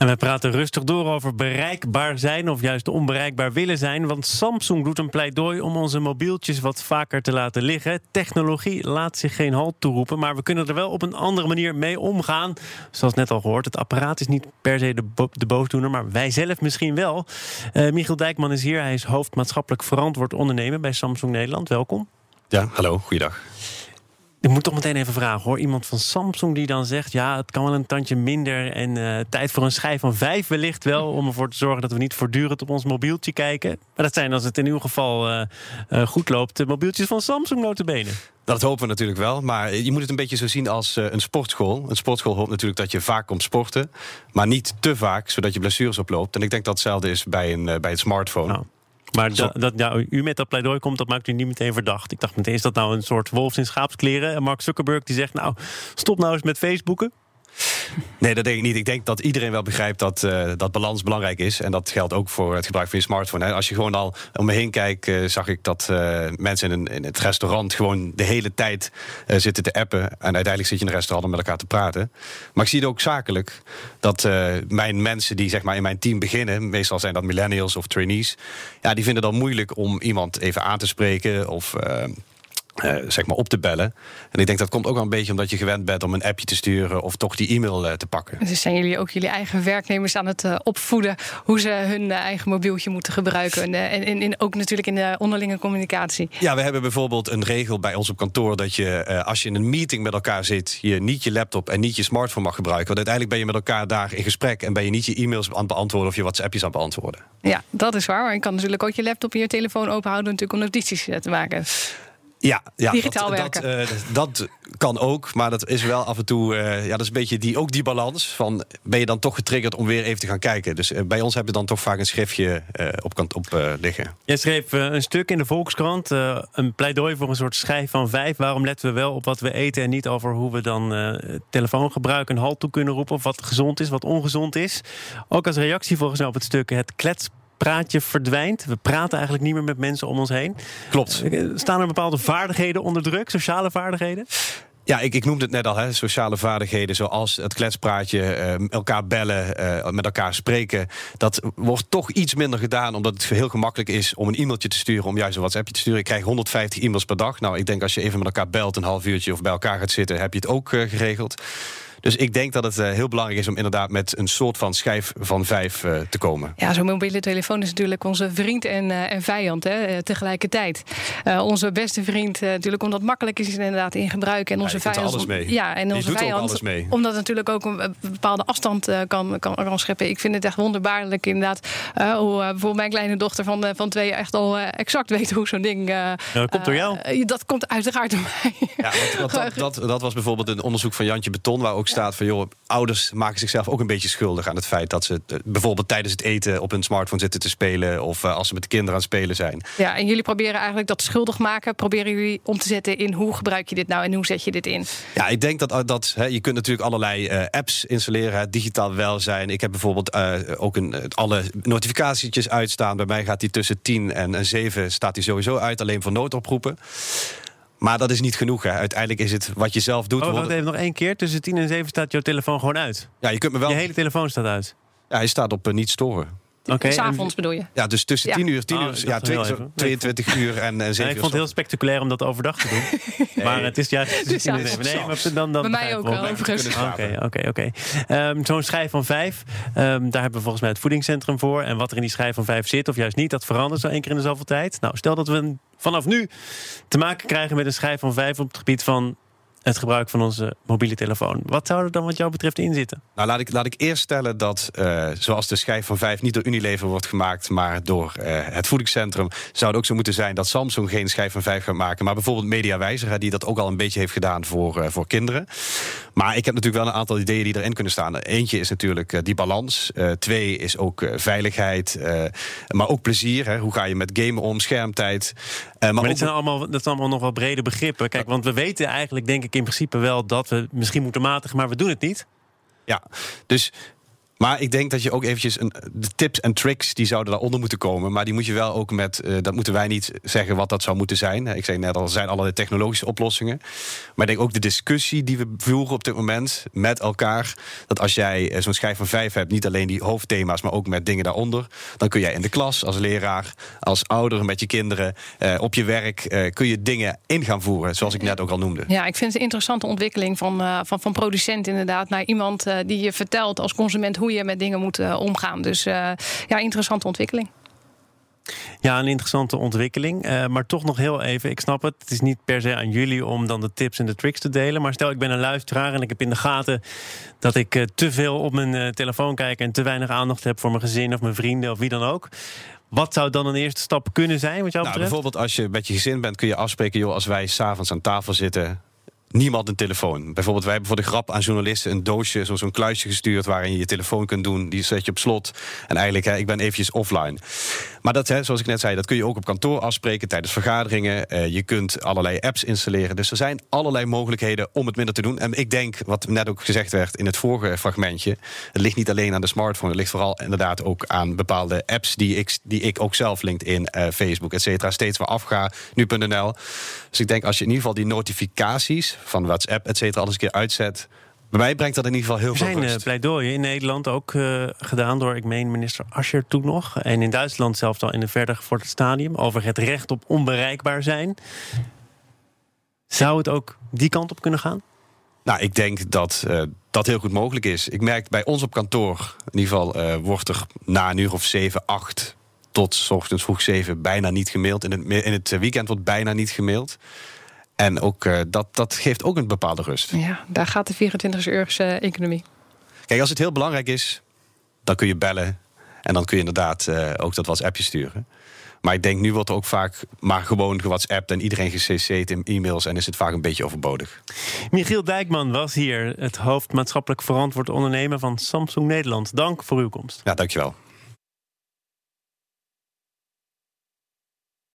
En we praten rustig door over bereikbaar zijn of juist onbereikbaar willen zijn. Want Samsung doet een pleidooi om onze mobieltjes wat vaker te laten liggen. Technologie laat zich geen halt toeroepen, maar we kunnen er wel op een andere manier mee omgaan. Zoals net al gehoord, het apparaat is niet per se de, bo de boosdoener, maar wij zelf misschien wel. Uh, Michiel Dijkman is hier, hij is hoofd maatschappelijk verantwoord ondernemen bij Samsung Nederland. Welkom. Ja, hallo, goeiedag. Ik moet toch meteen even vragen hoor. Iemand van Samsung die dan zegt: ja, het kan wel een tandje minder. En uh, tijd voor een schijf van vijf wellicht wel. Om ervoor te zorgen dat we niet voortdurend op ons mobieltje kijken. Maar dat zijn als het in uw geval uh, uh, goed loopt, de mobieltjes van Samsung notabene. Dat hopen we natuurlijk wel. Maar je moet het een beetje zo zien als een sportschool. Een sportschool hoopt natuurlijk dat je vaak komt sporten. Maar niet te vaak, zodat je blessures oploopt. En ik denk dat hetzelfde is bij een, bij een smartphone. Nou. Maar dat, dat nou, u met dat pleidooi komt, dat maakt u niet meteen verdacht. Ik dacht meteen, is dat nou een soort wolfs in schaapskleren? En Mark Zuckerberg die zegt, nou, stop nou eens met Facebooken. Nee, dat denk ik niet. Ik denk dat iedereen wel begrijpt dat, uh, dat balans belangrijk is. En dat geldt ook voor het gebruik van je smartphone. Als je gewoon al om me heen kijkt, uh, zag ik dat uh, mensen in, een, in, het restaurant gewoon de hele tijd zitten te appen. En uiteindelijk zit je in een restaurant om met elkaar te praten. Maar ik zie het ook zakelijk dat mijn mensen die zeg maar, in mijn team beginnen, meestal zijn dat millennials of trainees, ja, die vinden dan moeilijk om iemand even aan te spreken of uh, zeg maar op te bellen. En ik denk dat komt ook wel een beetje omdat je gewend bent om een appje te sturen of toch die e-mail uh, te pakken. Dus zijn jullie ook jullie eigen werknemers aan het uh, opvoeden hoe ze hun eigen mobieltje moeten gebruiken? En, en, en, ook natuurlijk in de onderlinge communicatie. Ja, we hebben bijvoorbeeld een regel bij ons op kantoor dat je als je in een meeting met elkaar zit, je niet je laptop en niet je smartphone mag gebruiken. Want uiteindelijk ben je met elkaar daar in gesprek en ben je niet je e-mails aan het beantwoorden of je WhatsAppjes aan het beantwoorden. Ja, dat is waar. Maar je kan natuurlijk ook je laptop en je telefoon openhouden natuurlijk om notities te maken. Ja, ja digitaal dat, werken. Dat, uh, dat, kan ook, maar dat is wel af en toe, uh, ja, dat is een beetje die, ook die balans van ben je dan toch getriggerd om weer even te gaan kijken. Dus uh, bij ons heb je dan toch vaak een schriftje op kant op liggen. Jij schreef een stuk in de Volkskrant, een pleidooi voor een soort schijf van vijf. Waarom letten we wel op wat we eten en niet over hoe we dan telefoongebruik een halt toe kunnen roepen of wat gezond is, wat ongezond is. Ook als reactie volgens mij op het stuk het klets praatje verdwijnt. We praten eigenlijk niet meer met mensen om ons heen. Klopt. Staan er bepaalde vaardigheden onder druk, sociale vaardigheden? Ja, ik, ik noemde het net al, hè, sociale vaardigheden zoals het kletspraatje, uh, elkaar bellen, uh, met elkaar spreken. Dat wordt toch iets minder gedaan, omdat het heel gemakkelijk is om een e-mailtje te sturen, om juist een WhatsAppje te sturen. Ik krijg 150 e-mails per dag. Nou, ik denk als je even met elkaar belt, een half uurtje of bij elkaar gaat zitten, heb je het ook uh, geregeld. Dus ik denk dat het uh, heel belangrijk is om inderdaad met een soort van schijf van vijf uh, te komen. Ja, zo'n mobiele telefoon is natuurlijk onze vriend en, uh, en vijand hè, tegelijkertijd. onze beste vriend natuurlijk omdat het makkelijk is inderdaad in gebruik. En onze ja, vijand. alles mee. Ja, en onze vijand. alles mee. Omdat het natuurlijk ook een bepaalde afstand kan, kan, kan scheppen. Ik vind het echt wonderbaarlijk inderdaad. hoe bijvoorbeeld mijn kleine dochter van, van twee echt al exact weet hoe zo'n ding. Ja, dat komt door jou. dat komt uiteraard door mij. Ja, want, want dat, dat, dat was bijvoorbeeld een onderzoek van Jantje Beton, waar ook staat van joh, ouders maken zichzelf ook een beetje schuldig aan het feit dat ze bijvoorbeeld tijdens het eten op hun smartphone zitten te spelen of uh, als ze met de kinderen aan het spelen zijn. Ja, en jullie proberen eigenlijk dat schuldig maken, proberen jullie om te zetten in hoe gebruik je dit nou en hoe zet je dit in? Ja, ik denk dat, dat hè, je kunt natuurlijk allerlei uh, apps installeren, hè, digitaal welzijn. Ik heb bijvoorbeeld uh, ook een, alle notificatietjes uitstaan. Bij mij gaat die tussen 10 en, en 7 staat die sowieso uit, alleen voor noodoproepen. Maar dat is niet genoeg. Hè. Uiteindelijk is het wat je zelf doet. Oh, wacht even nog één keer. Tussen 10 en 7 staat jouw telefoon gewoon uit. Ja, je kunt me wel. Je hele telefoon staat uit. Ja, hij staat op uh, niet storen. Okay, S'avonds bedoel je? Ja, dus tussen ja. 10 uur, 10 Oh, uur, ja, 22, 22 uur en, en 7 nee, uur. Ik vond het heel spectaculair om dat overdag te doen. nee. Maar het is juist dus tussen 10 en 7. Nee, maar dan, dan Bij mij ook wel, overigens. Oké, oké, oké. Ehm, zo'n schijf van 5, um, daar hebben we volgens mij het voedingscentrum voor. En wat er in die schijf van 5 zit, of juist niet, dat verandert zo één keer in de zoveel tijd. Nou, stel dat we vanaf nu te maken krijgen met een schijf van 5 op het gebied van het gebruik van onze mobiele telefoon. Wat zou er dan wat jou betreft in zitten? Nou, laat ik, laat ik eerst stellen dat, uh, zoals de schijf van 5 niet door Unilever wordt gemaakt, maar door uh, het voedingscentrum, zou het ook zo moeten zijn dat Samsung geen schijf van 5 gaat maken, maar bijvoorbeeld Mediawijzer, die dat ook al een beetje heeft gedaan voor, uh, voor kinderen. Maar ik heb natuurlijk wel een aantal ideeën die erin kunnen staan. Eentje is natuurlijk die balans. twee is ook veiligheid, maar ook plezier. Hè. Hoe ga je met gamen om, schermtijd. maar maar dit zijn allemaal, dat zijn allemaal nog wel brede begrippen. Kijk, want we weten eigenlijk, denk ik, in principe wel dat we misschien moeten matigen, maar we doen het niet. Ja, dus Maar ik denk dat je ook eventjes een, de tips en tricks die zouden daaronder moeten komen. Maar die moet je wel ook met. Uh, dat moeten wij niet zeggen wat dat zou moeten zijn. Ik zei net al, zijn allerlei technologische oplossingen. Maar ik denk ook de discussie die we voeren op dit moment met elkaar. Dat als jij uh, zo'n schijf van vijf hebt, niet alleen die hoofdthema's, maar ook met dingen daaronder. Dan kun jij in de klas als leraar, als ouder met je kinderen, uh, op je werk, kun je dingen in gaan voeren. Zoals ik net ook al noemde. Ja, ik vind het een interessante ontwikkeling van, van, van producent inderdaad naar iemand die je vertelt als consument hoe je met dingen moet uh, omgaan. Dus uh, ja, interessante ontwikkeling. Ja, een interessante ontwikkeling. Uh, maar toch nog heel even, ik snap het. Het is niet per se aan jullie om dan de tips en de tricks te delen. Maar stel, ik ben een luisteraar en ik heb in de gaten dat ik uh, te veel op mijn uh, telefoon kijk en te weinig aandacht heb voor mijn gezin of mijn vrienden of wie dan ook. Wat zou dan een eerste stap kunnen zijn? Wat jou nou, bijvoorbeeld als je met je gezin bent, kun je afspreken, joh, als wij s'avonds aan tafel zitten niemand een telefoon. Bijvoorbeeld, wij hebben voor de grap aan journalisten een doosje, zo'n zo kluisje gestuurd waarin je je telefoon kunt doen. Die zet je op slot. En eigenlijk, hè, ik ben eventjes offline. Maar dat, hè, zoals ik net zei, dat kun je ook op kantoor afspreken tijdens vergaderingen. Uh, je kunt allerlei apps installeren. Dus er zijn allerlei mogelijkheden om het minder te doen. En ik denk, wat net ook gezegd werd in het vorige fragmentje, het ligt niet alleen aan de smartphone. Het ligt vooral inderdaad ook aan bepaalde apps die ik, die ik ook zelf, LinkedIn, uh, Facebook, et cetera, steeds weer afga. Nu.nl. Dus ik denk, als je in ieder geval die notificaties van WhatsApp, et cetera, alles een keer uitzet. Bij mij brengt dat in ieder geval heel er veel zijn rust. Uh, pleidooien in Nederland ook uh, gedaan door, ik meen, minister Ascher toen nog. En in Duitsland zelfs al in een verder gevorderd stadium. Over het recht op onbereikbaar zijn. Zou het ook die kant op kunnen gaan? Nou, ik denk dat uh, dat heel goed mogelijk is. Ik merk bij ons op kantoor, in ieder geval wordt er na een uur of zeven, acht tot 's ochtends vroeg zeven bijna niet gemaild. In het, in het weekend wordt bijna niet gemaild. En ook, uh, dat, dat geeft ook een bepaalde rust. Ja, daar gaat de 24-uurse-economie. Kijk, als het heel belangrijk is, dan kun je bellen. En dan kun je inderdaad uh, ook dat WhatsAppje sturen. Maar ik denk, nu wordt er ook vaak maar gewoon gewhatsappt... en iedereen gecC'd in e-mails en is het vaak een beetje overbodig. Michiel Dijkman was hier, het hoofd maatschappelijk verantwoord ondernemer van Samsung Nederland. Dank voor uw komst. Ja, dankjewel.